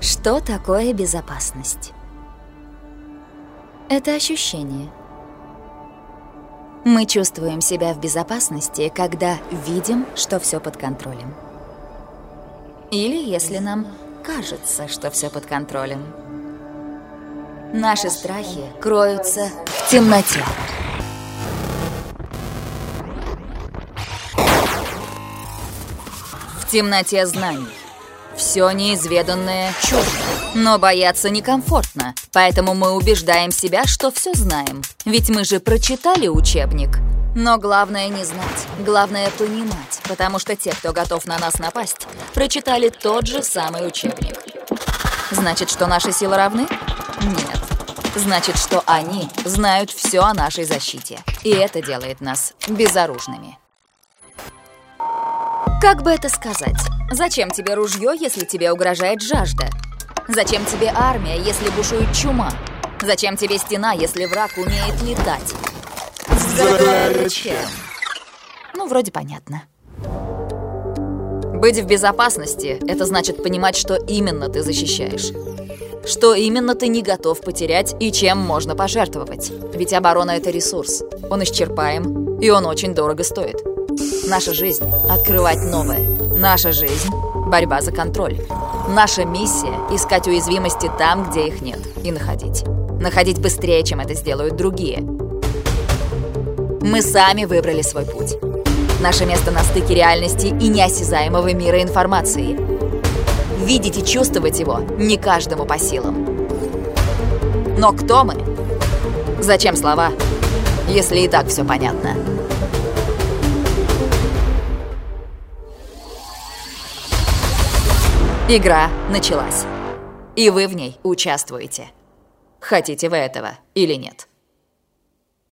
Что такое безопасность? Это ощущение. Мы чувствуем себя в безопасности, когда видим, что все под контролем. Или если нам кажется, что все под контролем. Наши страхи кроются в темноте. В темноте знаний. Все неизведанное чуждо. Но бояться некомфортно, поэтому мы убеждаем себя, что все знаем. Ведь мы же прочитали учебник. Но главное не знать, главное понимать, потому что те, кто готов на нас напасть, прочитали тот же самый учебник. Значит, что наши силы равны? Нет. Значит, что они знают все о нашей защите. И это делает нас безоружными. Как бы это сказать? Зачем тебе ружье, если тебе угрожает жажда? Зачем тебе армия, если бушует чума? Зачем тебе стена, если враг умеет летать? Зачем? Ну, вроде понятно. Быть в безопасности — это значит понимать, что именно ты защищаешь. Что именно ты не готов потерять и чем можно пожертвовать. Ведь оборона — это ресурс. Он исчерпаем, и он очень дорого стоит. Наша жизнь — открывать новое. Наша жизнь — борьба за контроль. Наша миссия — искать уязвимости там, где их нет, и находить. Находить быстрее, чем это сделают другие. Мы сами выбрали свой путь. Наше место на стыке реальности и неосязаемого мира информации. Видеть и чувствовать его не каждому по силам. Но кто мы? Зачем слова, если и так все понятно? Игра началась. И вы в ней участвуете. Хотите вы этого или нет?